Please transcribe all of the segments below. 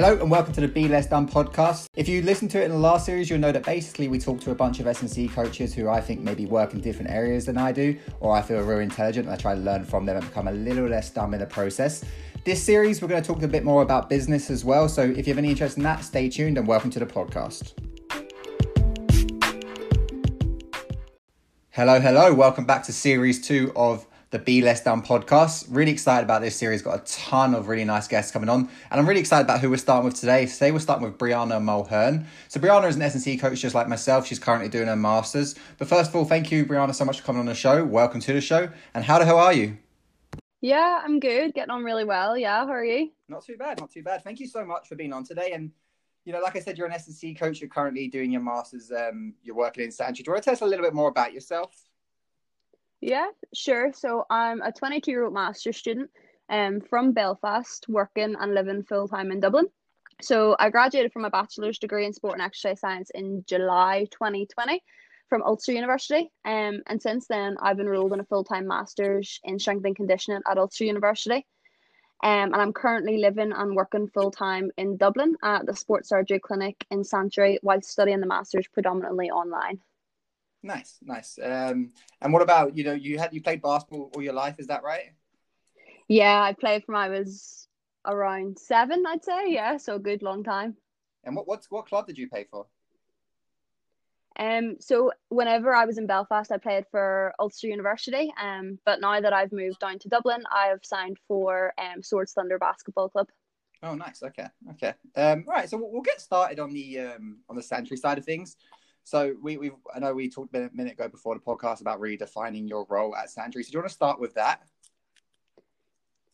Hello and welcome to the Be Less Dumb podcast. If you listened to it in the last series, you'll know that basically we talked to a bunch of S&C coaches who I think maybe work in different areas than I do, or I feel real intelligent and I try to learn from them and become a little less dumb in the process. This series, we're going to talk a bit more about business as well. So if you have any interest in that, stay tuned and welcome to the podcast. Hello, hello. Welcome back to series two of the Be Less Dumb podcast. Really excited about this series. Got a ton of really nice guests coming on. And I'm really excited about who we're starting with today. Today we're starting with Brianna Mulhern. So Brianna is an S&C coach just like myself. She's currently doing her Masters. But first of all, thank you, Brianna, so much for coming on the show. Welcome to the show. And how the hell are you? Yeah, I'm good. Getting on really well. Yeah, how are you? Not too bad, not too bad. Thank you so much for being on today. And you know, like I said, you're an S&C coach. You're currently doing your masters. Um, you're working in Santry. Do you want to tell us a little bit more about yourself? Yeah, sure. So I'm a 22 year old master's student um, from Belfast, working and living full time in Dublin. So I graduated from a bachelor's degree in sport and exercise science in July 2020 from Ulster University. Um, and since then, I've enrolled in a full time master's in strength and conditioning at Ulster University. Um, and I'm currently living and working full time in Dublin at the sports surgery clinic in Santry while studying the master's predominantly online. Nice, nice. Um, and what about you know you had you played basketball all your life? Is that right? Yeah, I played from I was around seven, I'd say. Yeah, so a good long time. And what what's what club did you play for? Um, so whenever I was in Belfast, I played for Ulster University. Um, but now that I've moved down to Dublin, I have signed for um Swords Thunder Basketball Club. Oh, nice. Okay, okay. Um, right. So we'll get started on the um on the Santry side of things. So we we I know we talked a minute ago before the podcast about redefining your role at Santry. So do you want to start with that?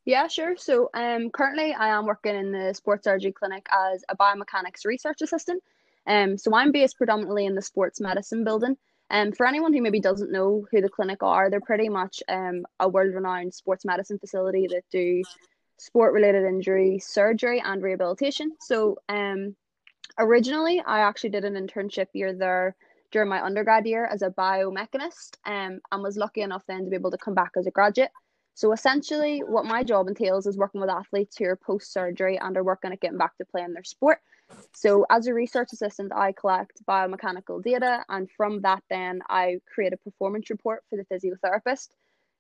Yeah, sure. So um currently I am working in the sports surgery clinic as a biomechanics research assistant. Um so I'm based predominantly in the sports medicine building. And um, for anyone who maybe doesn't know who the clinic are, they're pretty much um a world renowned sports medicine facility that do sport related injury surgery and rehabilitation. So um originally I actually did an internship year there during my undergrad year as a biomechanist um, and was lucky enough then to be able to come back as a graduate. So essentially what my job entails is working with athletes who are post surgery and are working at getting back to playing their sport. So as a research assistant, I collect biomechanical data and from that then I create a performance report for the physiotherapist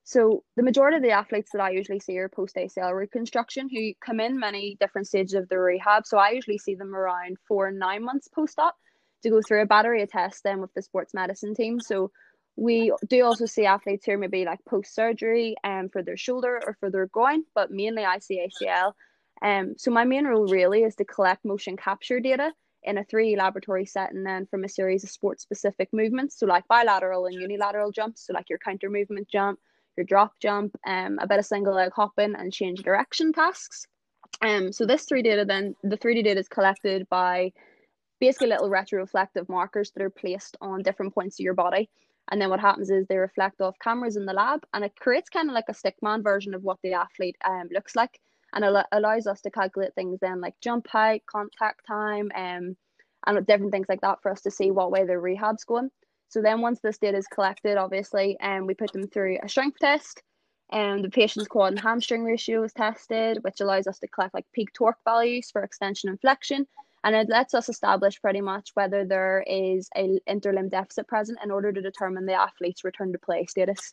so the majority of the athletes that I usually see are post ACL reconstruction who come in many different stages of the rehab. So I usually see them around four and nine months post op to go through a battery of tests then with the sports medicine team. So we do also see athletes here maybe like post surgery um for their shoulder or for their groin, but mainly I see ACL. Um so my main role really is to collect motion capture data in a 3D laboratory setting then from a series of sports specific movements. So like bilateral and unilateral jumps, so like your counter movement jump your drop jump, um, a bit of single leg hopping, and change direction tasks. Um, so this 3D data then the 3D data is collected by basically little retroreflective markers that are placed on different points of your body. And then what happens is they reflect off cameras in the lab, and it creates kind of like a stickman version of what the athlete um, looks like, and allows us to calculate things then like jump height, contact time, um, and different things like that for us to see what way their rehab's going. So then once this data is collected, obviously, um, we put them through a strength test. And um, the patient's quad and hamstring ratio is tested, which allows us to collect like peak torque values for extension and flexion. And it lets us establish pretty much whether there is a interlimb deficit present in order to determine the athlete's return to play status.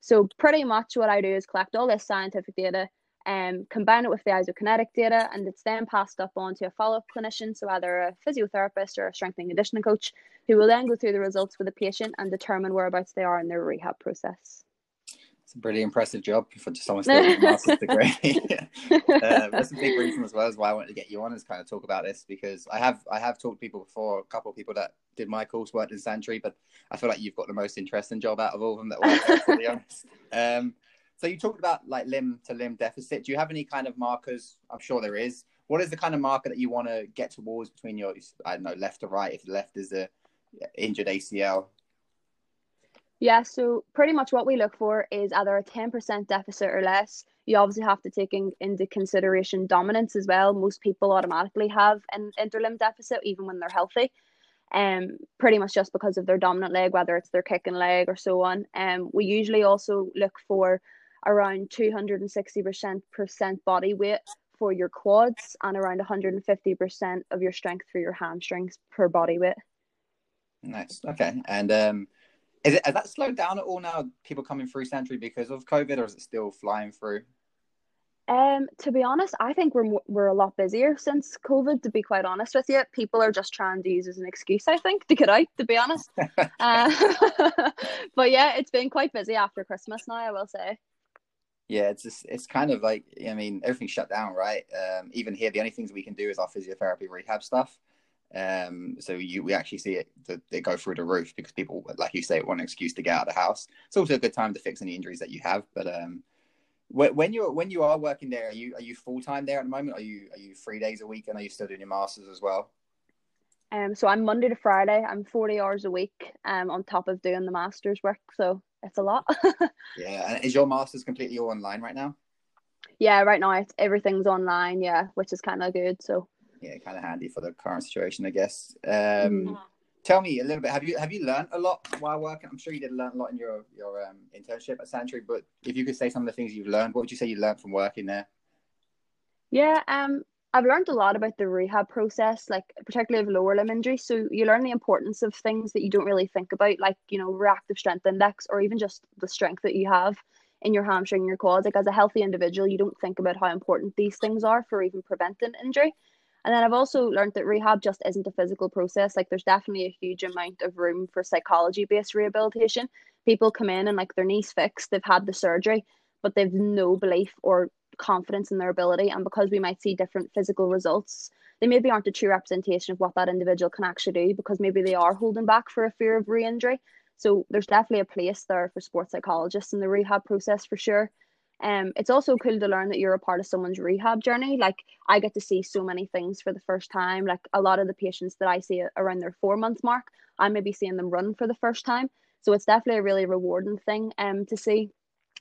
So pretty much what I do is collect all this scientific data and um, combine it with the isokinetic data, and it's then passed up on to a follow up clinician, so either a physiotherapist or a strength and conditioning coach, who will then go through the results with the patient and determine whereabouts they are in their rehab process. It's a pretty impressive job for just someone still a master's degree. uh, that's a big reason as well as why I wanted to get you on is kind of talk about this because I have I have talked to people before, a couple of people that did my course worked in Santry, but I feel like you've got the most interesting job out of all of them that work to be honest. Um, so you talked about like limb to limb deficit. Do you have any kind of markers? I'm sure there is. What is the kind of marker that you want to get towards between your I don't know left to right? If the left is a injured ACL. Yeah, so pretty much what we look for is either a 10% deficit or less. You obviously have to take in, into consideration dominance as well. Most people automatically have an interlimb deficit even when they're healthy. Um, pretty much just because of their dominant leg, whether it's their kicking leg or so on. Um, we usually also look for around 260% body weight for your quads and around 150% of your strength for your hamstrings per body weight. Nice. Okay. And um, is it has that slowed down at all now? People coming through Century because of COVID, or is it still flying through? Um, to be honest, I think we're we're a lot busier since COVID. To be quite honest with you, people are just trying to use as an excuse, I think, to get out. To be honest, uh, but yeah, it's been quite busy after Christmas now. I will say. Yeah, it's just it's kind of like I mean everything's shut down, right? Um, even here, the only things we can do is our physiotherapy rehab stuff. Um, so you we actually see it they go through the roof because people, like you say, want an excuse to get out of the house. It's also a good time to fix any injuries that you have. But um, when you're when you are working there, are you are you full time there at the moment? Are you are you three days a week, and are you still doing your masters as well? Um, so I'm Monday to Friday. I'm forty hours a week. Um, on top of doing the masters work, so it's a lot. yeah, and is your masters completely all online right now? Yeah, right now it's everything's online. Yeah, which is kind of good. So yeah, kind of handy for the current situation, I guess. Um, mm. Tell me a little bit. Have you have you learned a lot while working? I'm sure you did learn a lot in your your um, internship at Santry. But if you could say some of the things you've learned, what would you say you learned from working there? Yeah, um, I've learned a lot about the rehab process, like particularly of lower limb injury. So you learn the importance of things that you don't really think about, like you know reactive strength index, or even just the strength that you have in your hamstring your quads. Like as a healthy individual, you don't think about how important these things are for even preventing injury. And then I've also learned that rehab just isn't a physical process. Like there's definitely a huge amount of room for psychology based rehabilitation. People come in and like their knees fixed, they've had the surgery, but they've no belief or confidence in their ability. And because we might see different physical results, they maybe aren't a true representation of what that individual can actually do because maybe they are holding back for a fear of re injury. So there's definitely a place there for sports psychologists in the rehab process for sure. Um, it's also cool to learn that you're a part of someone's rehab journey. Like I get to see so many things for the first time. Like a lot of the patients that I see around their four month mark, I may be seeing them run for the first time. So it's definitely a really rewarding thing um to see.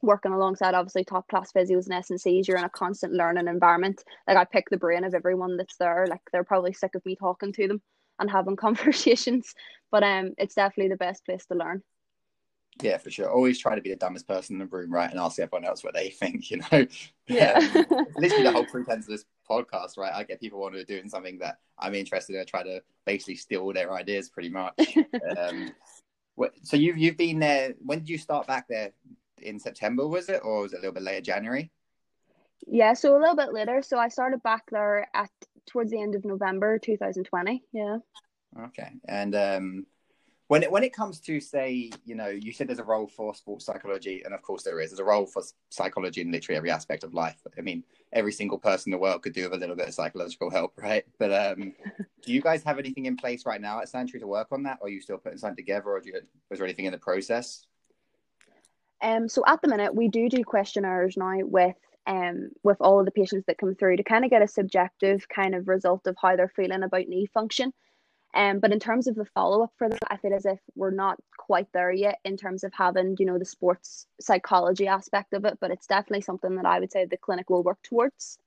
Working alongside obviously top class physios and SNCs, you're in a constant learning environment. Like I pick the brain of everyone that's there. Like they're probably sick of me talking to them and having conversations. But um it's definitely the best place to learn. Yeah, for sure. Always try to be the dumbest person in the room, right? And ask everyone else what they think, you know? Yeah. um, literally the whole pretense of this podcast, right? I get people wanting to doing something that I'm interested in. I try to basically steal their ideas pretty much. um, so you've, you've been there, when did you start back there? In September, was it? Or was it a little bit later, January? Yeah, so a little bit later. So I started back there at towards the end of November 2020. Yeah. Okay. And um, when it when it comes to say you know you said there's a role for sports psychology and of course there is there's a role for psychology in literally every aspect of life i mean every single person in the world could do with a little bit of psychological help right but um do you guys have anything in place right now at Santry to work on that or are you still putting something together or do you, was there anything in the process um so at the minute we do do questionnaires now with um with all of the patients that come through to kind of get a subjective kind of result of how they're feeling about knee function um, but in terms of the follow up for that, I feel as if we're not quite there yet in terms of having, you know, the sports psychology aspect of it. But it's definitely something that I would say the clinic will work towards.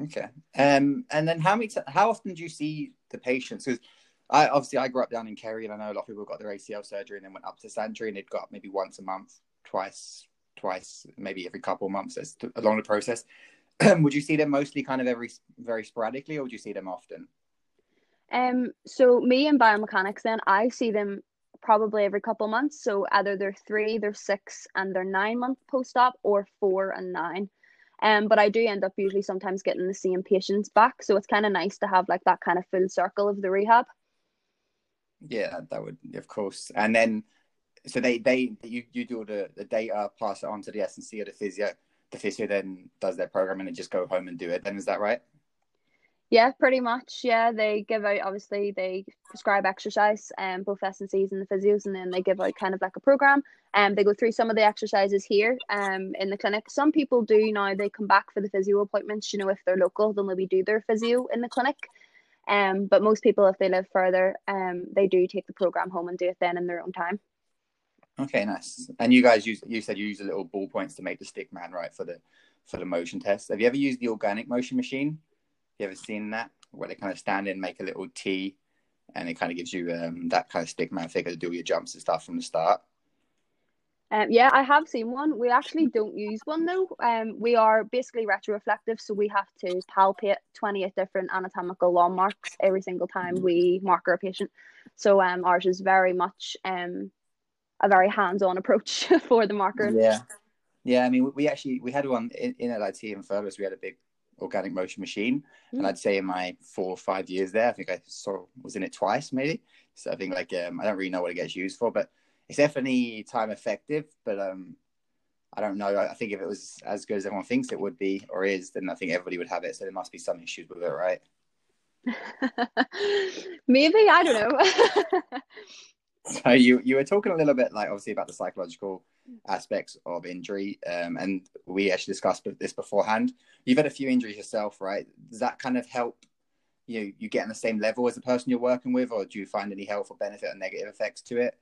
Okay. Um, and then how many, how often do you see the patients? Because I obviously I grew up down in Kerry, and I know a lot of people got their ACL surgery and then went up to Santry, and they'd got maybe once a month, twice, twice, maybe every couple of months as to, along the process. would you see them mostly kind of every very sporadically, or would you see them often? Um, so me and biomechanics, then I see them probably every couple months. So either they're three, they're six, and they're nine month post op, or four and nine. Um, but I do end up usually sometimes getting the same patients back, so it's kind of nice to have like that kind of full circle of the rehab. Yeah, that would of course, and then so they they you you do the the data, pass it on to the SNC or the physio. The physio then does their program and they just go home and do it. Then is that right? Yeah, pretty much. Yeah, they give out obviously they prescribe exercise, um, both SNCs and the physios, and then they give out kind of like a program. And um, they go through some of the exercises here, um, in the clinic. Some people do now. They come back for the physio appointments. You know, if they're local, they'll maybe do their physio in the clinic. Um, but most people, if they live further, um, they do take the program home and do it then in their own time. Okay, nice. And you guys use you said you use a little ball points to make the stick man right for the for the motion test. Have you ever used the organic motion machine? Have you ever seen that where they kind of stand in, make a little T, and it kind of gives you um, that kind of stick man figure to do your jumps and stuff from the start? Um, yeah, I have seen one. We actually don't use one though. Um, we are basically retroreflective, so we have to palpate 28 different anatomical landmarks every single time we mark our patient. So um, ours is very much um, a very hands-on approach for the marker. Yeah, yeah. I mean, we actually we had one in, in LIT in Fergus. We had a big organic motion machine, mm. and I'd say in my four or five years there, I think I saw was in it twice maybe. So I think like um, I don't really know what it gets used for, but it's definitely time effective. But um, I don't know. I think if it was as good as everyone thinks it would be or is, then I think everybody would have it. So there must be some issues with it, right? Maybe I don't know. so you you were talking a little bit like obviously about the psychological aspects of injury um, and we actually discussed this beforehand you've had a few injuries yourself right does that kind of help you you get on the same level as the person you're working with or do you find any helpful benefit or negative effects to it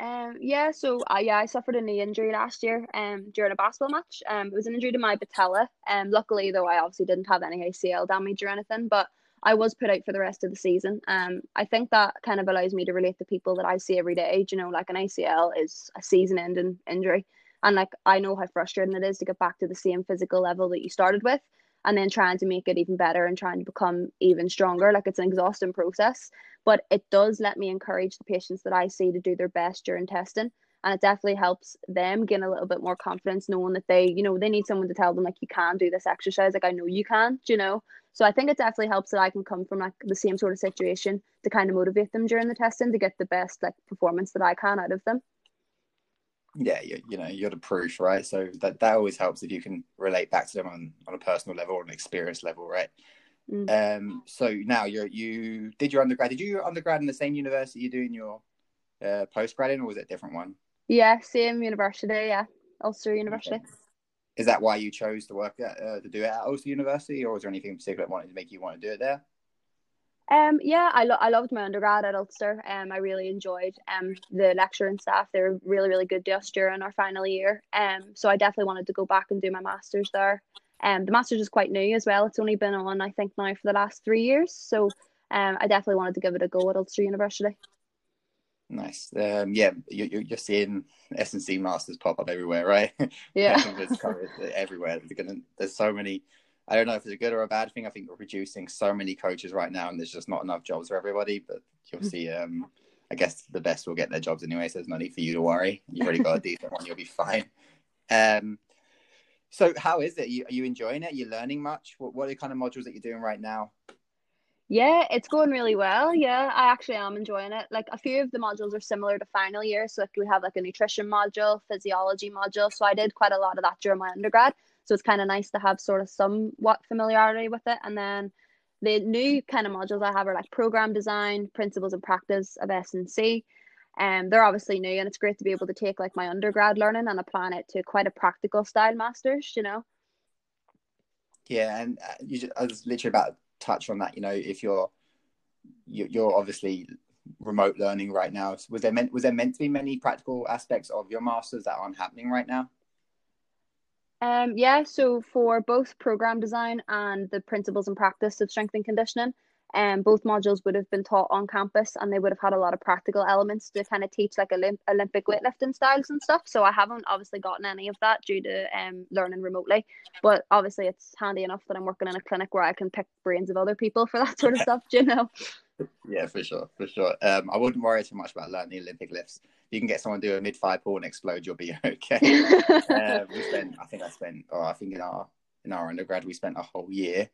um, yeah, so uh, yeah, I suffered a knee injury last year um, during a basketball match. Um, it was an injury to my patella. Um, luckily, though, I obviously didn't have any ACL damage or anything, but I was put out for the rest of the season. Um, I think that kind of allows me to relate to people that I see every day. You know, like an ACL is a season-ending injury, and like I know how frustrating it is to get back to the same physical level that you started with, and then trying to make it even better and trying to become even stronger. Like it's an exhausting process, but it does let me encourage the patients that I see to do their best during testing and it definitely helps them gain a little bit more confidence knowing that they you know they need someone to tell them like you can do this exercise like i know you can you know? So i think it definitely helps that i can come from like the same sort of situation to kind of motivate them during the testing to get the best like performance that i can out of them. Yeah you, you know you're the proof right? So that that always helps if you can relate back to them on on a personal level or an experience level right mm. um so now you're you did your undergrad did you your undergrad in the same university you're doing your uh, postgrad in or was it a different one yeah, same university. Yeah, Ulster University. Okay. Is that why you chose to work at, uh, to do it at Ulster University, or was there anything in particular that wanted to make you want to do it there? Um, yeah, I, lo- I loved my undergrad at Ulster. Um, I really enjoyed um the lecture and staff. They were really really good to us during our final year. Um, so I definitely wanted to go back and do my masters there. Um, the masters is quite new as well. It's only been on I think now for the last three years. So um, I definitely wanted to give it a go at Ulster University. Nice. Um, yeah, you, you're just seeing S and C masters pop up everywhere, right? Yeah, everywhere. There's so many. I don't know if it's a good or a bad thing. I think we're producing so many coaches right now, and there's just not enough jobs for everybody. But you'll see. Um, I guess the best will get their jobs anyway, so there's no need for you to worry. You've already got a decent one; you'll be fine. Um, so how is it? Are you, are you enjoying it? Are you learning much? What, what are the kind of modules that you're doing right now? Yeah, it's going really well. Yeah, I actually am enjoying it. Like a few of the modules are similar to final year. So like we have like a nutrition module, physiology module. So I did quite a lot of that during my undergrad. So it's kind of nice to have sort of somewhat familiarity with it. And then the new kind of modules I have are like program design, principles and practice of S&C. And um, they're obviously new and it's great to be able to take like my undergrad learning and apply it to quite a practical style masters, you know? Yeah, and uh, you just, I was literally about to touch on that. You know, if you're you're obviously remote learning right now, was there meant was there meant to be many practical aspects of your masters that aren't happening right now? Um, yeah, so for both program design and the principles and practice of strength and conditioning, um, both modules would have been taught on campus and they would have had a lot of practical elements to kind of teach like Olymp- Olympic weightlifting styles and stuff. So I haven't obviously gotten any of that due to um, learning remotely. But obviously, it's handy enough that I'm working in a clinic where I can pick brains of other people for that sort of stuff, you know? Yeah, for sure, for sure. Um, I wouldn't worry too much about learning the Olympic lifts. You can get someone to do a mid thigh pull and explode, you'll be okay. um, we spent, I think I spent, oh, I think in our in our undergrad we spent a whole year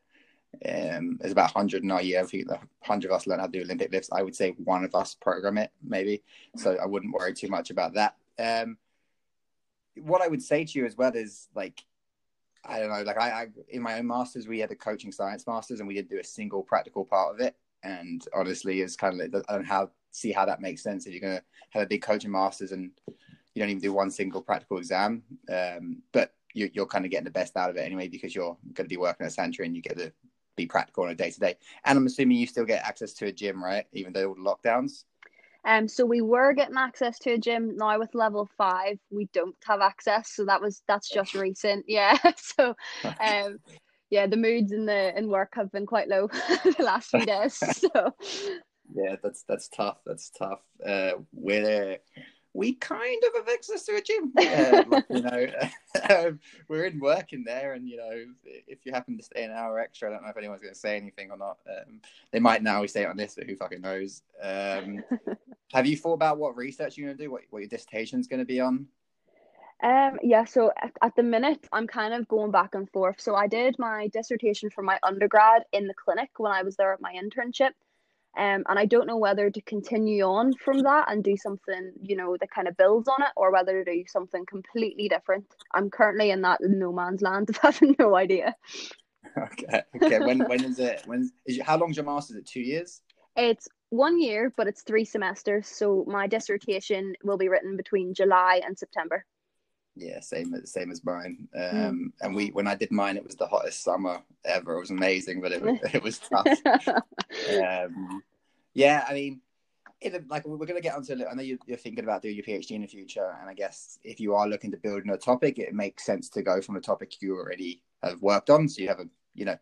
um, about 100 in our year. I think 100 of us learn how to do Olympic lifts. I would say one of us program it, maybe. So I wouldn't worry too much about that. Um, what I would say to you as well is like, I don't know, like I, I in my own masters, we had a coaching science masters and we didn't do a single practical part of it. And honestly, it's kind of like, I don't how see how that makes sense if you're going to have a big coaching masters and you don't even do one single practical exam. Um, but you, are kind of getting the best out of it anyway because you're going to be working at Santry and you get the be practical on a day to day. And I'm assuming you still get access to a gym, right? Even though all the lockdowns. Um, so we were getting access to a gym now with level five. We don't have access, so that was that's just recent. Yeah. So, um, yeah, the moods in the in work have been quite low the last few days. So. Yeah, that's that's tough. That's tough. Uh, we're we kind of have access to a gym. Yeah, like, you know, um, we're in work in there, and you know, if you happen to stay an hour extra, I don't know if anyone's going to say anything or not. Um, they might now we say it on this, but who fucking knows? Um, have you thought about what research you're going to do? What what your dissertation is going to be on? Um, yeah, so at, at the minute, I'm kind of going back and forth. So I did my dissertation for my undergrad in the clinic when I was there at my internship. Um, and I don't know whether to continue on from that and do something, you know, that kind of builds on it or whether to do something completely different. I'm currently in that no man's land of having no idea. Okay. Okay. When when is it? When is how long's your master's? Is it two years? It's one year, but it's three semesters. So my dissertation will be written between July and September. Yeah, same as same as mine. Um, mm. And we when I did mine, it was the hottest summer ever. It was amazing, but it it was tough. um, yeah, I mean, it, like we're going to get onto. It. I know you're, you're, thinking about doing your PhD in the future, and I guess if you are looking to build on a topic, it makes sense to go from a topic you already have worked on, so you have a you know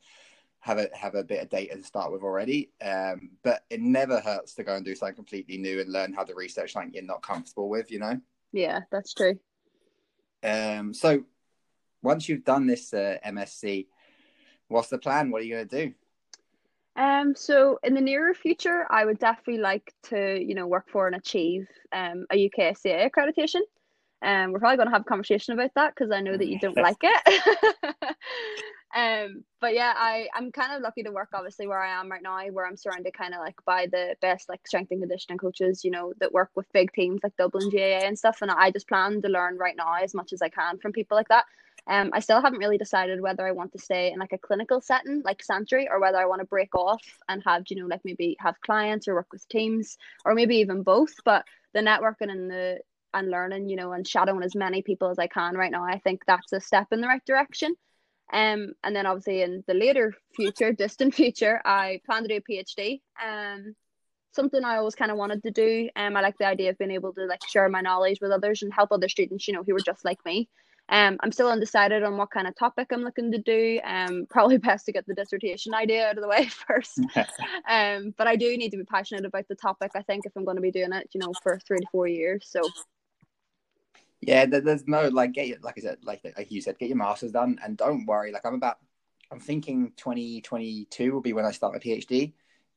have a have a bit of data to start with already. Um, but it never hurts to go and do something completely new and learn how to research something you're not comfortable with. You know. Yeah, that's true. Um, so once you've done this uh, MSc, what's the plan? What are you going to do? Um, so in the nearer future, I would definitely like to, you know, work for and achieve um, a UKSCA accreditation. Um, we're probably going to have a conversation about that because I know that you don't like it. um, but yeah, I I'm kind of lucky to work obviously where I am right now, where I'm surrounded kind of like by the best like strength and conditioning coaches, you know, that work with big teams like Dublin GAA and stuff. And I just plan to learn right now as much as I can from people like that. Um, I still haven't really decided whether I want to stay in like a clinical setting like Santry or whether I want to break off and have, you know, like maybe have clients or work with teams or maybe even both. But the networking and the and learning, you know, and shadowing as many people as I can right now, I think that's a step in the right direction. Um, and then obviously in the later future, distant future, I plan to do a PhD. Um, something I always kind of wanted to do. Um, I like the idea of being able to like share my knowledge with others and help other students, you know, who are just like me. Um, I'm still undecided on what kind of topic I'm looking to do. Um, probably best to get the dissertation idea out of the way first. um, but I do need to be passionate about the topic. I think if I'm going to be doing it, you know, for three to four years. So. Yeah, there's no like get your, like I said, like like you said, get your masters done, and don't worry. Like I'm about, I'm thinking 2022 will be when I start my PhD.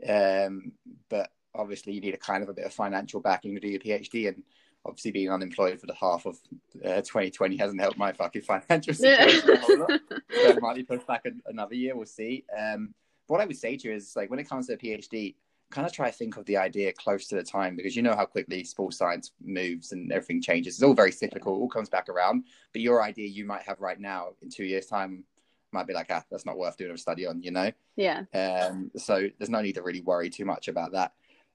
Um, but obviously you need a kind of a bit of financial backing to do your PhD, and obviously being unemployed for the half of uh, 2020 hasn't helped my fucking financial situation a whole lot. So I might be pushed back another year. We'll see. Um, what I would say to you is like when it comes to a PhD, kind of try to think of the idea close to the time because you know how quickly sports science moves and everything changes. It's all very cyclical, all comes back around. But your idea you might have right now in two years' time might be like, ah, that's not worth doing a study on, you know? Yeah. Um, so there's no need to really worry too much about that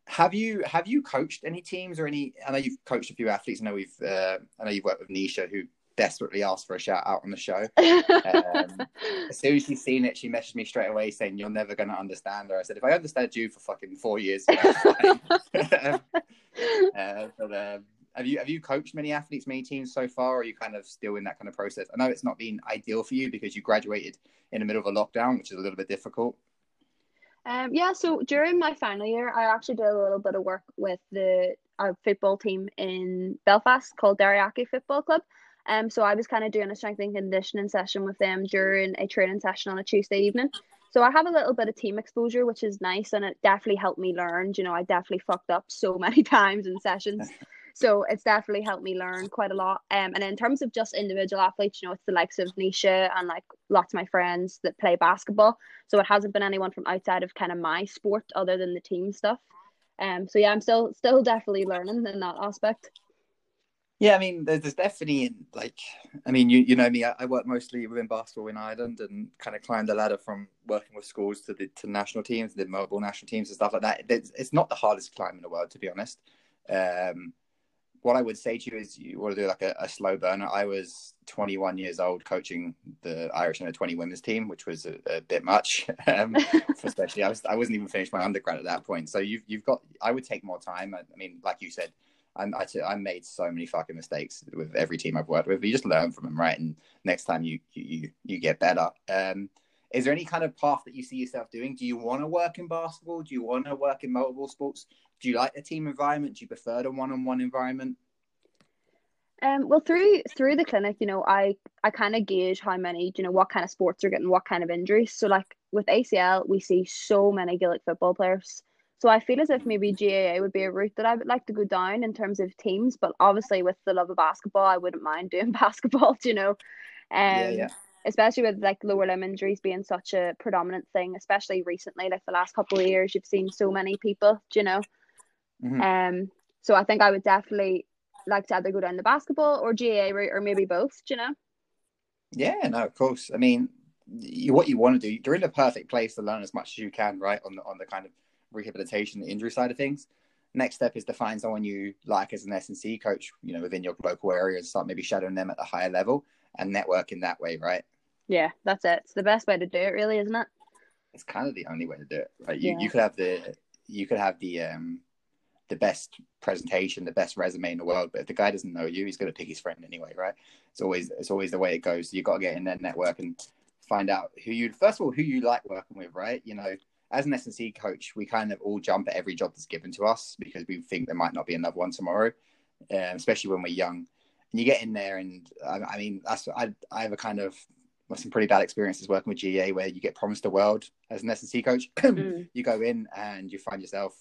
have you have you coached any teams or any? I know you've coached a few athletes. I know we've uh, I know you've worked with Nisha, who desperately asked for a shout out on the show. Um, as soon as she seen it, she messaged me straight away saying, "You're never going to understand her." I said, "If I understand you for fucking four years, uh, but um, have you have you coached many athletes, many teams so far? Or are you kind of still in that kind of process? I know it's not been ideal for you because you graduated in the middle of a lockdown, which is a little bit difficult. Um, yeah, so during my final year, I actually did a little bit of work with the uh, football team in Belfast called Derryaghy Football Club. Um, so I was kind of doing a strength and conditioning session with them during a training session on a Tuesday evening. So I have a little bit of team exposure, which is nice, and it definitely helped me learn. You know, I definitely fucked up so many times in sessions. So it's definitely helped me learn quite a lot. Um, and in terms of just individual athletes, you know, it's the likes of Nisha and like lots of my friends that play basketball. So it hasn't been anyone from outside of kind of my sport other than the team stuff. Um, so yeah, I'm still still definitely learning in that aspect. Yeah, I mean, there's, there's definitely in, like, I mean, you you know me, I, I, work mostly within basketball in Ireland and kind of climbed the ladder from working with schools to the to national teams, the mobile national teams and stuff like that. It's, it's not the hardest climb in the world, to be honest. Um, what I would say to you is you want to do like a, a, slow burner. I was 21 years old coaching the Irish under 20 women's team, which was a, a bit much, um, especially I was I wasn't even finished my undergrad at that point. So you've you've got I would take more time. I, I mean, like you said, I'm, I, I made so many fucking mistakes with every team I've worked with. But you just learn from them, right? And next time you you you get better. Um, is there any kind of path that you see yourself doing? Do you want to work in basketball? Do you want to work in multiple sports? Do you like the team environment? Do you prefer the one-on-one environment? Um, well, through through the clinic, you know, I I kind of gauge how many, you know, what kind of sports are getting what kind of injuries. So, like with ACL, we see so many Gaelic football players. So I feel as if maybe GAA would be a route that I would like to go down in terms of teams. But obviously, with the love of basketball, I wouldn't mind doing basketball. Do you know, um, yeah, yeah. especially with like lower limb injuries being such a predominant thing, especially recently, like the last couple of years, you've seen so many people. Do you know, Mm-hmm. um. So I think I would definitely like to either go down the basketball or GAA route, or maybe both. do You know. Yeah, no, of course. I mean, you, what you want to do, you're in the perfect place to learn as much as you can, right? On the on the kind of rehabilitation, the injury side of things. Next step is to find someone you like as an S and C coach, you know, within your local area, and start maybe shadowing them at the higher level and networking that way, right? Yeah, that's it. It's the best way to do it, really, isn't it? It's kind of the only way to do it, right? You Yeah. you could have the you could have the um the best presentation, the best resume in the world, but if the guy doesn't know you, he's going to pick his friend anyway, right? It's always it's always the way it goes. You got to get in their network and find out who you first of all who you like working with, right? You know, as an S and C coach, we kind of all jump at every job that's given to us because we think there might not be another one tomorrow, um, especially when we're young. And you get in there, and I, I mean, that's I I have a kind of well, some pretty bad experiences working with GA where you get promised the world as an S and C coach. Mm. you go in and you find yourself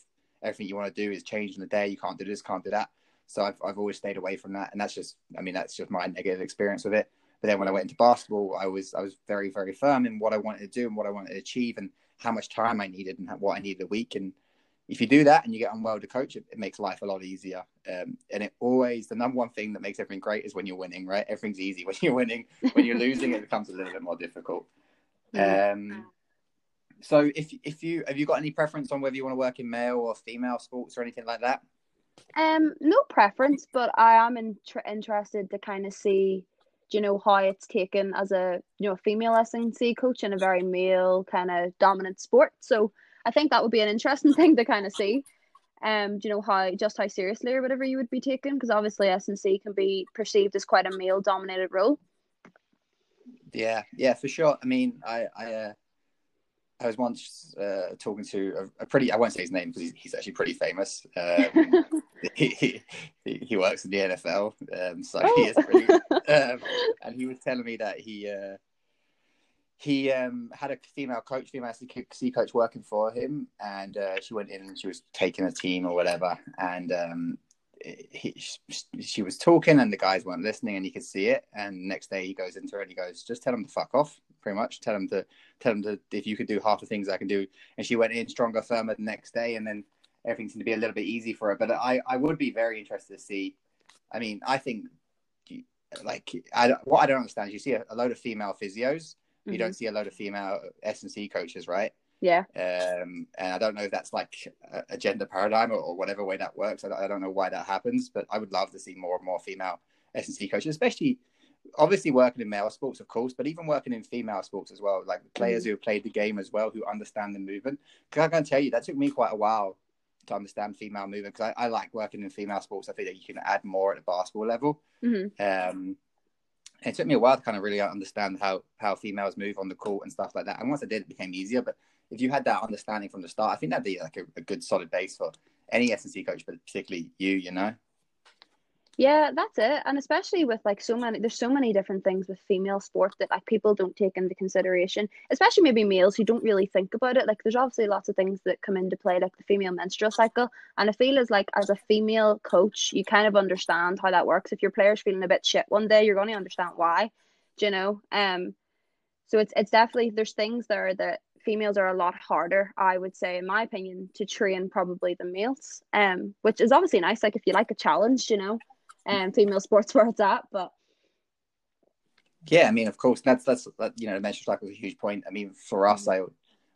everything you want to do is changed in the day. You can't do this, can't do that. So I've I've always stayed away from that, and that's just I mean that's just my negative experience with it. But then when I went into basketball, I was I was very very firm in what I wanted to do and what I wanted to achieve and how much time I needed and what I needed a week. And if you do that and you get on well to coach, it, it makes life a lot easier. Um, and it always the number one thing that makes everything great is when you're winning, right? Everything's easy when you're winning. When you're losing, it becomes a little bit more difficult. Um, so if if you have you got any preference on whether you want to work in male or female sports or anything like that? Um, no preference, but I am in, interested to kind of see, you know, how it's taken as a you know a female SNC coach in a very male kind of dominant sport. So I think that would be an interesting thing to kind of see. Um, do you know how just how seriously or whatever you would be taken? Because obviously SNC can be perceived as quite a male dominated role. Yeah, yeah, for sure. I mean, I I, uh, I was once uh, talking to a, a pretty I won't say his name because he's, he's actually pretty famous. Um, he, he he works in the NFL, um, so he is pretty. Um, and he was telling me that he uh, he um, had a female coach, female C coach working for him, and uh, she went in and she was taking a team or whatever, and um, he, she was talking and the guys weren't listening and you could see it and next day he goes into her and he goes just tell him to fuck off pretty much tell him to tell him to if you could do half the things i can do and she went in stronger firmer the next day and then everything seemed to be a little bit easy for her but i i would be very interested to see i mean i think like I, what i don't understand is you see a, a load of female physios you Mhm. don't see a load of female s and c coaches right Yeah. um, and I don't know if that's like a, a gender paradigm or, or whatever way that works. I don't, I don't know why that happens, but I would love to see more and more female S and C coaches, especially obviously working in male sports, of course, but even working in female sports as well, like players who have played the game as well, who understand the movement. Because I can tell you, that took me quite a while to understand female movement because I, I like working in female sports. I think that you can add more at the basketball level. hmm Um, it took me a while to kind of really understand how how females move on the court and stuff like that. And once I did, it became easier. But if you had that understanding from the start, I think that'd be like a, a good solid base for any S and C coach, but particularly you. You know. Yeah, that's it. And especially with like so many, there's so many different things with female sport that like people don't take into consideration, especially maybe males who don't really think about it. Like there's obviously lots of things that come into play, like the female menstrual cycle. And I feel as like as a female coach, you kind of understand how that works. If your player's feeling a bit shit one day, you're going to understand why, do you know? Um, so it's it's definitely there's things there that females are a lot harder, I would say, in my opinion, to train probably than males. Um, which is obviously nice. Like if you like a challenge, you know um, female sports where it's at. But Yeah, I mean, of course, that's that's that, you know, the menstrual cycle is a huge point. I mean, for us, I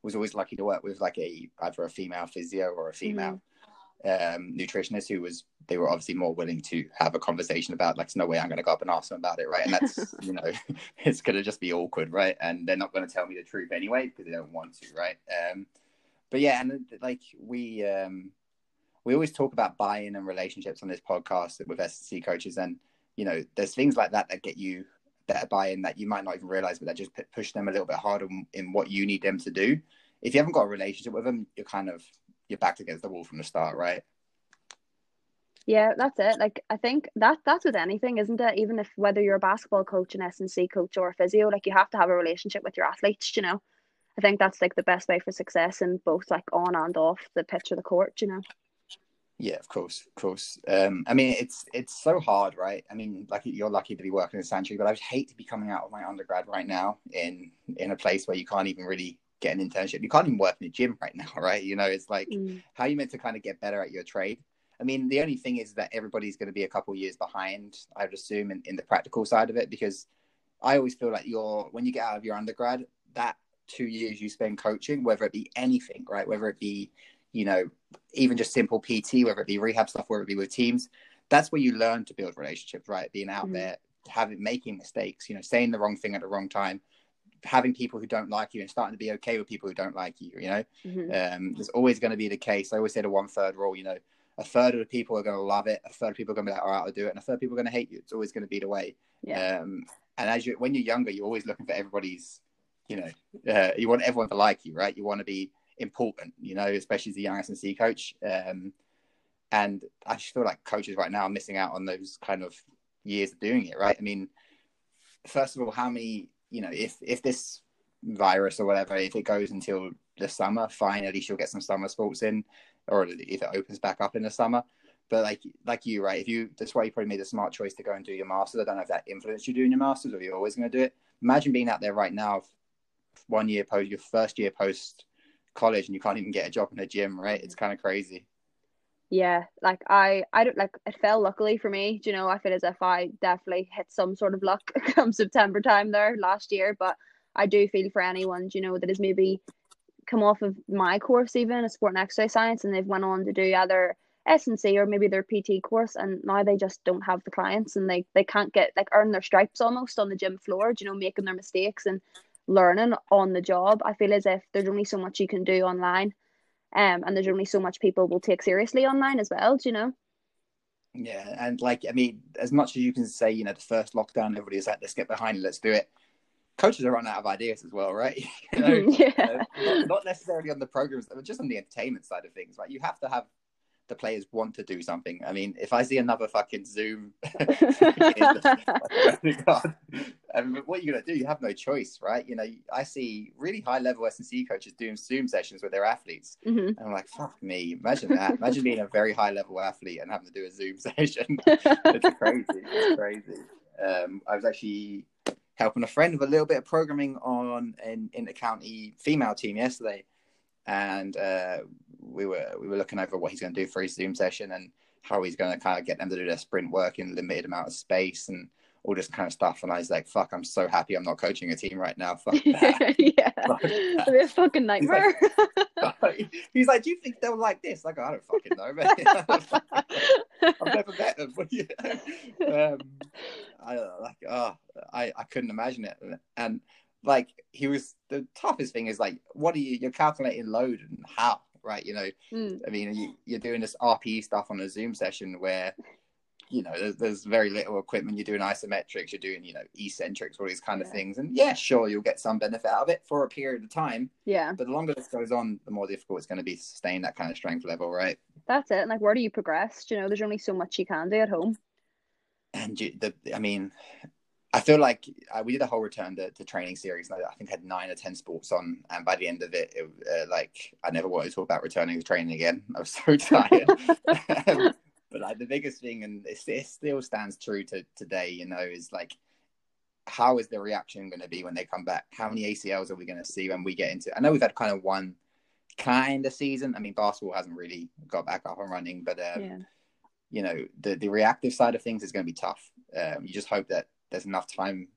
was always lucky to work with like a either a female physio or a female um, nutritionist who was they were obviously more willing to have a conversation about like, there's no way I'm going to go up and ask them about it, right? And that's you know, it's going to just be awkward, right? And they're not going to tell me the truth anyway because they don't want to, right? Um, but yeah, and like we um, we always talk about buy-in and relationships on this podcast with SC coaches, and you know, there's things like that that get you better buy-in that you might not even realize, but that just push them a little bit harder in what you need them to do. If you haven't got a relationship with them, you're kind of you're backed against the wall from the start, right? Yeah, that's it. Like I think that that's with anything, isn't it? Even if whether you're a basketball coach, an S and C coach, or a physio, like you have to have a relationship with your athletes. You know, I think that's like the best way for success in both like on and off the pitch or the court. You know. Yeah, of course, of course. Um, I mean, it's it's so hard, right? I mean, like you're lucky to be working in the Santry, but I would hate to be coming out of my undergrad right now in in a place where you can't even really get an internship. You can't even work in a gym right now, right? You know, it's like mm. how you meant to kind of get better at your trade. I mean, the only thing is that everybody's going to be a couple years behind, I would assume, in, in the practical side of it, because I always feel like you're when you get out of your undergrad, that two years you spend coaching, whether it be anything, right? Whether it be, you know, even just simple PT, whether it be rehab stuff, whether it be with teams, that's where you learn to build relationships, right? Being out mm-hmm. there, having making mistakes, you know, saying the wrong thing at the wrong time, having people who don't like you and starting to be okay with people who don't like you, you know. Mm-hmm. Um, there's always going to be the case. I always say the one third rule, you know, a third of the people are going to love it, a third of people are going to be like, all right, I'll do it, and a third of people are going to hate you. It's always going to be the way. Yeah. Um, and as you, when you're younger, you're always looking for everybody's, you know, uh, you want everyone to like you, right? You want to be important, you know, especially as a young S&C coach. Um, and I just feel like coaches right now are missing out on those kind of years of doing it, right? I mean, first of all, how many, you know, if if this virus or whatever, if it goes until the summer, fine, at least you'll get some summer sports in or if it opens back up in the summer. But like like you, right? If you that's why you probably made a smart choice to go and do your masters. I don't know if that influenced you doing your masters or you're always going to do it. Imagine being out there right now, one year post your first year post college, and you can't even get a job in a gym. Right? It's kind of crazy. Yeah, like I, I don't like it fell luckily for me. Do you know, I feel as if I definitely hit some sort of luck come September time there last year. But I do feel for anyone, you know, that is maybe come off of my course even a sport and exercise science and they've went on to do either S&C or maybe their PT course and now they just don't have the clients and they, they can't get like earn their stripes almost on the gym floor, you know, making their mistakes and learning on the job. I feel as if there's only so much you can do online. Um, and there's only so much people will take seriously online as well, do you know? Yeah, and like I mean, as much as you can say, you know, the first lockdown, everybody's like, let's get behind it, let's do it coaches are running out of ideas as well, right? you know, yeah. uh, not, not, necessarily on the programs, but just on the entertainment side of things, right? You have to have the players want to do something. I mean, if I see another fucking Zoom, God, I mean, what are you gonna do? You have no choice, right? You know, I see really high level S and C coaches doing Zoom sessions with their athletes, mm-hmm. and I'm like, fuck me, imagine that. Imagine being a very high level athlete and having to do a Zoom session. it's crazy. It's crazy. Um, I was actually helping a friend with a little bit of programming on an inter-county female team yesterday, and uh, we were we were looking over what he's going to do for his Zoom session and how he's going to kind of get them to do their sprint work in limited amount of space and all this kind of stuff. And I was like, "Fuck, I'm so happy I'm not coaching a team right now." Fuck that. yeah, Fuck that. a fucking nightmare. He's like, he's like, "Do you think they'll like this?" Like, I don't fucking know, man. I've never met them. But yeah. um, I like, oh, I I couldn't imagine it. And like, he was the toughest thing is like, what are you? You're calculating load and how, right? You know, mm. I mean, you, you're doing this RPE stuff on a Zoom session where you know, there's, there's, very little equipment. You're doing isometrics, you're doing, you know, eccentrics, all these kind yeah. of things. And yeah, sure, you'll get some benefit out of it for a period of time. Yeah. But the longer this goes on, the more difficult it's going to be to sustain that kind of strength level, right? That's it. And like, where do you progress? Do you know, there's only so much you can do at home. And you, the, I mean, I feel like uh, we did a whole return to, to training series. And I, I, think had nine or ten sports on, and by the end of it, it uh, like I never wanted to talk about returning to training again. I was so tired. Um, but like the biggest thing, and it, it still stands true to today, you know, is like how is the reaction going to be when they come back? How many ACLs are we going to see when we get into? I know we've had kind of one kind of season. I mean, basketball hasn't really got back up and running, but um, yeah. you know, the the reactive side of things is going to be tough. Um, you just hope that there's enough time,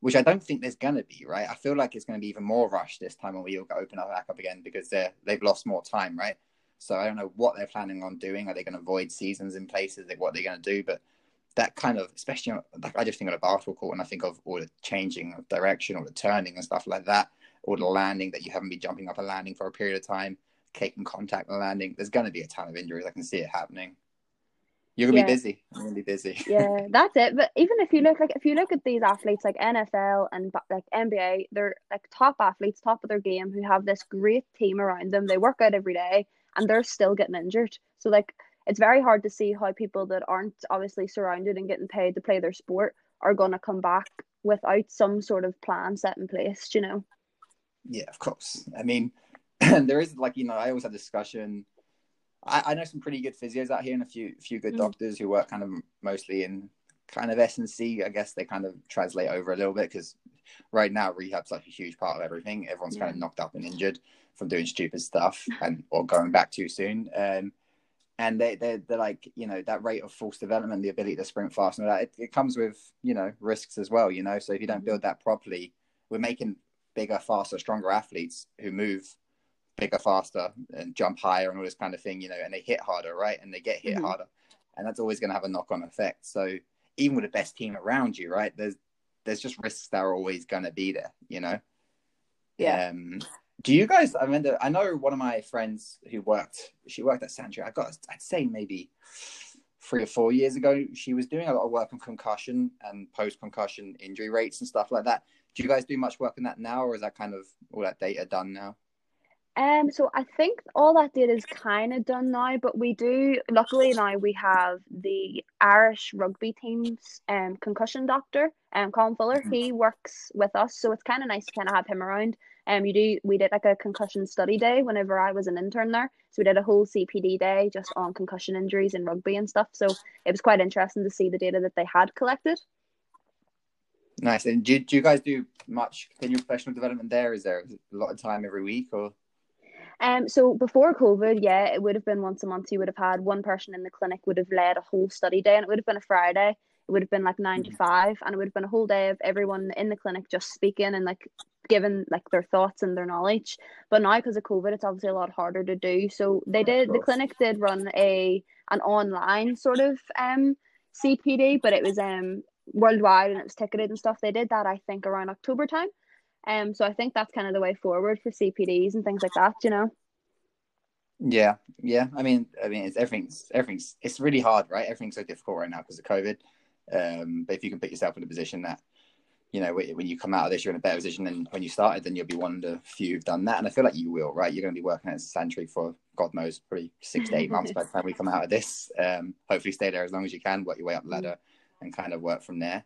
which I don't think there's going to be. Right? I feel like it's going to be even more rushed this time when we all open up back up again because they they've lost more time. Right? So I don't know what they're planning on doing. Are they going to avoid seasons in places? Like what they're going to do? But that kind of, especially like I just think of a basketball court and I think of all the changing of direction or the turning and stuff like that, or the landing that you haven't been jumping up a landing for a period of time, taking contact and landing. There's going to be a ton of injuries. I can see it happening. You're gonna yeah. be busy. You're gonna be busy. yeah, that's it. But even if you look like if you look at these athletes like NFL and like NBA, they're like top athletes, top of their game, who have this great team around them. They work out every day and they're still getting injured. So like it's very hard to see how people that aren't obviously surrounded and getting paid to play their sport are going to come back without some sort of plan set in place, you know? Yeah, of course. I mean, there is like, you know, I always have discussion. I, I know some pretty good physios out here and a few few good mm. doctors who work kind of mostly in kind of S and C. I guess they kind of translate over a little bit because right now rehab's like a huge part of everything. Everyone's yeah. kind of knocked up and injured from doing stupid stuff and or going back too soon. Um, and they they they're like you know that rate of force development, the ability to sprint fast, and all that it, it comes with you know risks as well. You know, so if you don't mm-hmm. build that properly, we're making bigger, faster, stronger athletes who move bigger, faster, and jump higher, and all this kind of thing. You know, and they hit harder, right? And they get hit mm-hmm. harder, and that's always going to have a knock on effect. So even with the best team around you, right? There's there's just risks that are always going to be there. You know. Yeah. Um, do you guys? I mean, I know one of my friends who worked. She worked at Santry. I got. I'd say maybe three or four years ago. She was doing a lot of work on concussion and post concussion injury rates and stuff like that. Do you guys do much work on that now, or is that kind of all that data done now? Um, so I think all that data is kind of done now, but we do. Luckily now we have the Irish rugby team's um concussion doctor, um Colin Fuller. Mm-hmm. He works with us, so it's kind of nice to kind of have him around. Um, you do. We did like a concussion study day whenever I was an intern there. So we did a whole CPD day just on concussion injuries in rugby and stuff. So it was quite interesting to see the data that they had collected. Nice. And do, do you guys do much continual professional development there? Is there a lot of time every week or? Um, so before COVID, yeah, it would have been once a month. You would have had one person in the clinic would have led a whole study day, and it would have been a Friday. It would have been like nine to mm-hmm. five, and it would have been a whole day of everyone in the clinic just speaking and like given like their thoughts and their knowledge. But now because of COVID, it's obviously a lot harder to do. So they did the clinic did run a an online sort of um CPD, but it was um worldwide and it was ticketed and stuff. They did that I think around October time. Um so I think that's kind of the way forward for CPDs and things like that, you know. Yeah, yeah. I mean, I mean, it's everything's everything's it's really hard, right? Everything's so difficult right now because of COVID. Um, but if you can put yourself in a position that you know, when you come out of this, you're in a better position than when you started, then you'll be one of the few who've done that. And I feel like you will, right? You're going to be working at Santry for God knows, probably six to eight months by the time we come out of this. Um, hopefully, stay there as long as you can, work your way up the ladder, and kind of work from there.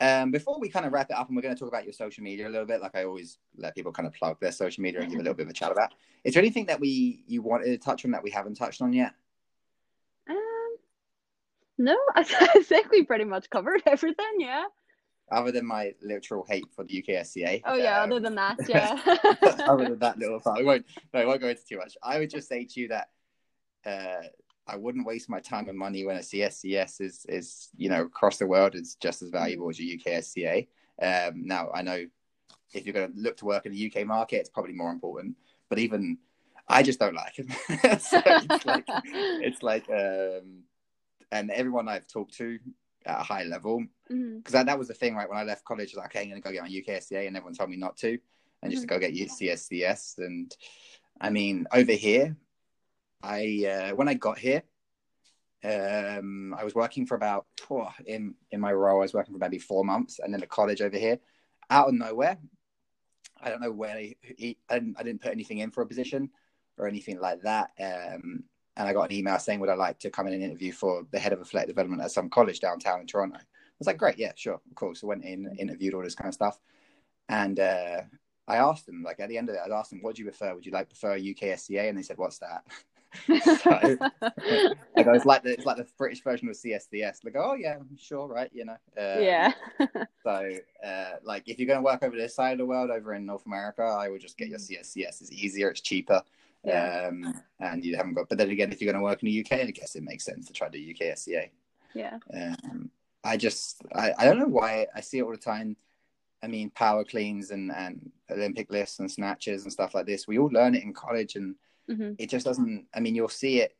Um, before we kind of wrap it up, and we're going to talk about your social media a little bit, like I always let people kind of plug their social media and give a little bit of a chat about. Is there anything that we you wanted to touch on that we haven't touched on yet? Um, no, I think we pretty much covered everything. Yeah other than my literal hate for the UKSCA. Oh yeah, um, other than that, yeah. other than that little part, we won't. No, I won't go into too much. I would just say to you that uh, I wouldn't waste my time and money when a CSCS is is you know across the world is just as valuable as a UKSCA. Um, now I know if you're going to look to work in the UK market, it's probably more important. But even I just don't like them. so it's like, it's like um, and everyone I've talked to at a high level because mm-hmm. that, that was the thing right when I left college I was like okay I'm gonna go get my UKSCA and everyone told me not to and just mm-hmm. to go get CSCS and I mean over here I uh, when I got here um, I was working for about oh, in in my role I was working for maybe four months and then the college over here out of nowhere I don't know where he, he I, didn't, I didn't put anything in for a position or anything like that um, and I got an email saying, Would I like to come in and interview for the head of athletic development at some college downtown in Toronto? I was like, Great, yeah, sure, of course. I went in, interviewed all this kind of stuff. And uh, I asked them, like at the end of it, I asked them, What do you prefer? Would you like prefer a UK SCA? And they said, What's that? so, like, it's like the it's like the British version of CSCS. Like, oh yeah, sure, right, you know. Um, yeah. so, uh, like, if you're going to work over this side of the world, over in North America, I would just get your CSCS. It's easier, it's cheaper. Yeah. Um, and you haven't got, but then again, if you're going to work in the UK, I guess it makes sense to try to UK SCA. Yeah. Um, I just, I, I don't know why I see it all the time. I mean, power cleans and, and Olympic lifts and snatches and stuff like this. We all learn it in college and mm-hmm. it just doesn't, I mean, you'll see it.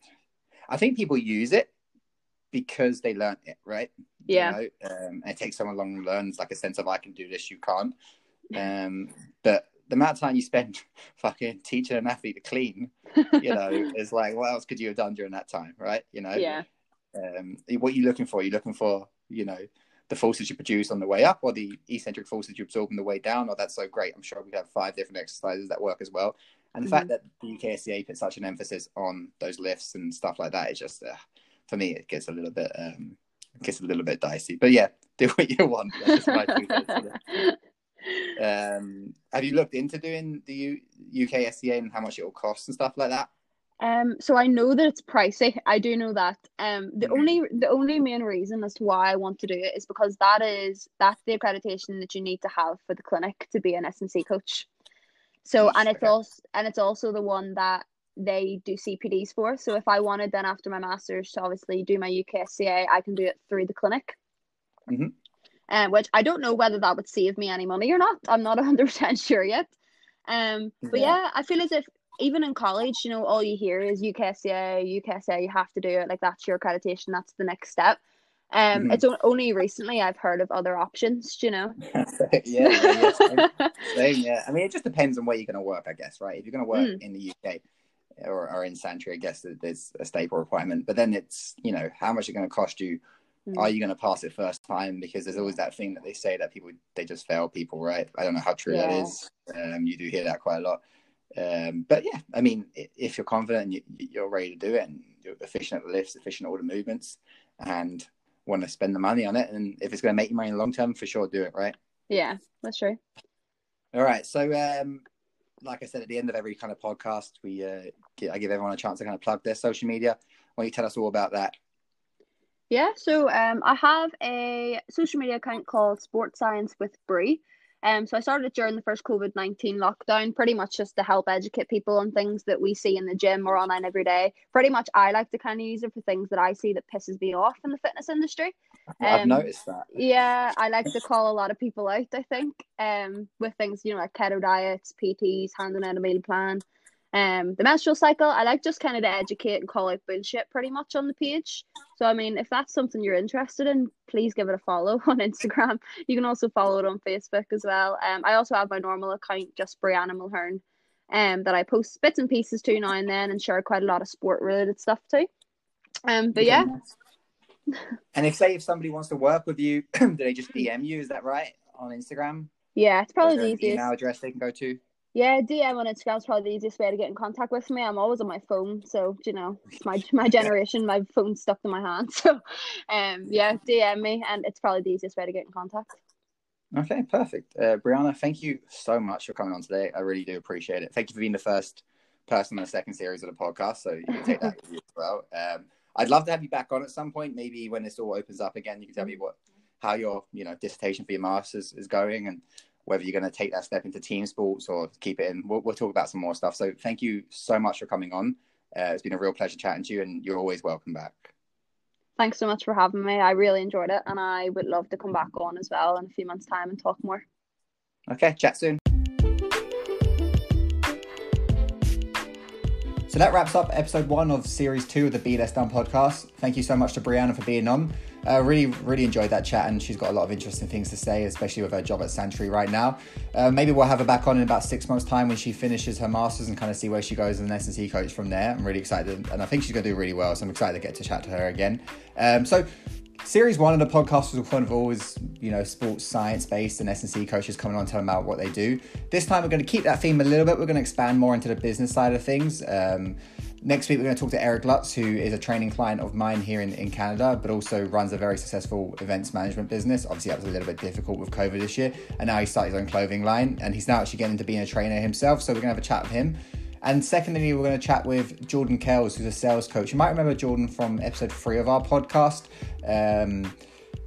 I think people use it because they learn it, right? Yeah. You know? um, and it takes someone long learns like a sense of I can do this, you can't. Um, but the amount of time you spend fucking teaching an athlete to clean, you know, is like, what else could you have done during that time, right? You know, yeah. Um, what are you looking for? Are you looking for, you know, the forces you produce on the way up, or the eccentric forces you absorb on the way down? Or oh, that's so great. I'm sure we have five different exercises that work as well. And the mm-hmm. fact that the UKSCA put such an emphasis on those lifts and stuff like that is just, uh, for me, it gets a little bit um, gets a little bit dicey. But yeah, do what you want. Um, have you looked into doing the U- UK SCA and how much it will cost and stuff like that? Um, so I know that it's pricey. I do know that. Um, the mm-hmm. only the only main reason as to why I want to do it is because that is that's the accreditation that you need to have for the clinic to be an S&C coach. So and it's also and it's also the one that they do CPDs for. So if I wanted then after my masters to obviously do my UKSCA, I can do it through the clinic. Mm-hmm. Um, which I don't know whether that would save me any money or not. I'm not 100% sure yet. Um, but yeah. yeah, I feel as if even in college, you know, all you hear is UKCA, UKCA, you have to do it. Like that's your accreditation. That's the next step. Um, mm-hmm. it's only recently I've heard of other options. you know? yeah, yeah, yeah same, same, yeah. I mean, it just depends on where you're going to work, I guess, right? If you're going to work mm. in the UK, or, or in Santry, I guess there's a staple requirement. But then it's, you know, how much it's going to cost you. Mm. Are you going to pass it first time? Because there's always that thing that they say that people, they just fail people, right? I don't know how true yeah. that is. Um, you do hear that quite a lot. Um, but yeah, I mean, if you're confident and you, are ready to do it and you're efficient at the lifts, efficient at all the movements, and want to spend the money on it, and if it's going to make you money in the long term, for sure, do it, right? Yeah, that's true. All right. So, um, like I said, at the end of every kind of podcast, we uh, I give everyone a chance to kind of plug their social media. Why don't you tell us all about that? Yeah, so um, I have a social media account called Sports Science with Brie. Um, so I started it during the first COVID nineteen lockdown, pretty much just to help educate people on things that we see in the gym or online every day. Pretty much, I like to kind of use it for things that I see that pisses me off in the fitness industry. Um, I've noticed that. Yeah, I like to call a lot of people out. I think um, with things you know like keto diets, PTs, handing out a meal plan, um, the menstrual cycle, I like just kind of to educate and call out bullshit pretty much on the page. So, I mean, if that's something you're interested in, please give it a follow on Instagram. You can also follow it on Facebook as well. Um, I also have my normal account, just Brianna Mulhern, um, that I post bits and pieces to now and then and share quite a lot of sport related stuff too. Um, but yeah. and if say if somebody wants to work with you, do they just DM you? Is that right on Instagram? Yeah, it's probably the easiest. Email address they can go to. Yeah, DM on Instagram is probably the easiest way to get in contact with me. I'm always on my phone, so you know, my my generation. My phone's stuck in my hand, so um, yeah, DM me, and it's probably the easiest way to get in contact. Okay, perfect. Uh, Brianna, thank you so much for coming on today. I really do appreciate it. Thank you for being the first person in the second series of the podcast, so you can take that with you as well. Um, I'd love to have you back on at some point. Maybe when this all opens up again, you can tell me what how your you know dissertation for your masters is going and whether you're going to take that step into team sports or keep it in. We'll, we'll talk about some more stuff. So thank you so much for coming on. Uh, it's been a real pleasure chatting to you, and you're always welcome back. Thanks so much for having me. I really enjoyed it, and I would love to come back on as well in a few months' time and talk more. Okay, chat soon. So that wraps up episode one of series two of the Be Less Dumb podcast. Thank you so much to Brianna for being on. Uh, really, really enjoyed that chat, and she's got a lot of interesting things to say, especially with her job at Santry right now. Uh, maybe we'll have her back on in about six months' time when she finishes her masters and kind of see where she goes as an S&C coach from there. I'm really excited, and I think she's going to do really well. So I'm excited to get to chat to her again. Um, so series one of the podcast was kind of always, you know, sports science based and S&C coaches coming on telling about what they do. This time we're going to keep that theme a little bit. We're going to expand more into the business side of things. Um, next week we're going to talk to Eric Lutz, who is a training client of mine here in, in Canada, but also runs a very successful events management business. Obviously that was a little bit difficult with COVID this year. And now he started his own clothing line and he's now actually getting into being a trainer himself. So we're going to have a chat with him. And secondly, we're going to chat with Jordan Kells, who's a sales coach. You might remember Jordan from episode three of our podcast. Um,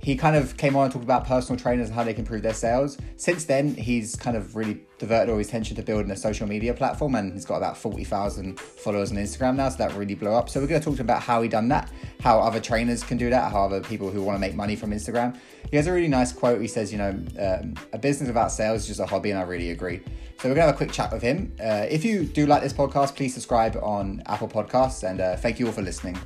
he kind of came on and talked about personal trainers and how they can improve their sales. Since then, he's kind of really diverted all his attention to building a social media platform and he's got about 40,000 followers on Instagram now, so that really blew up. So we're going to talk to him about how he done that, how other trainers can do that, how other people who want to make money from Instagram. He has a really nice quote. He says, you know, um, a business without sales is just a hobby, and I really agree. So we're going to have a quick chat with him. Uh, if you do like this podcast, please subscribe on Apple Podcasts, and uh, thank you all for listening.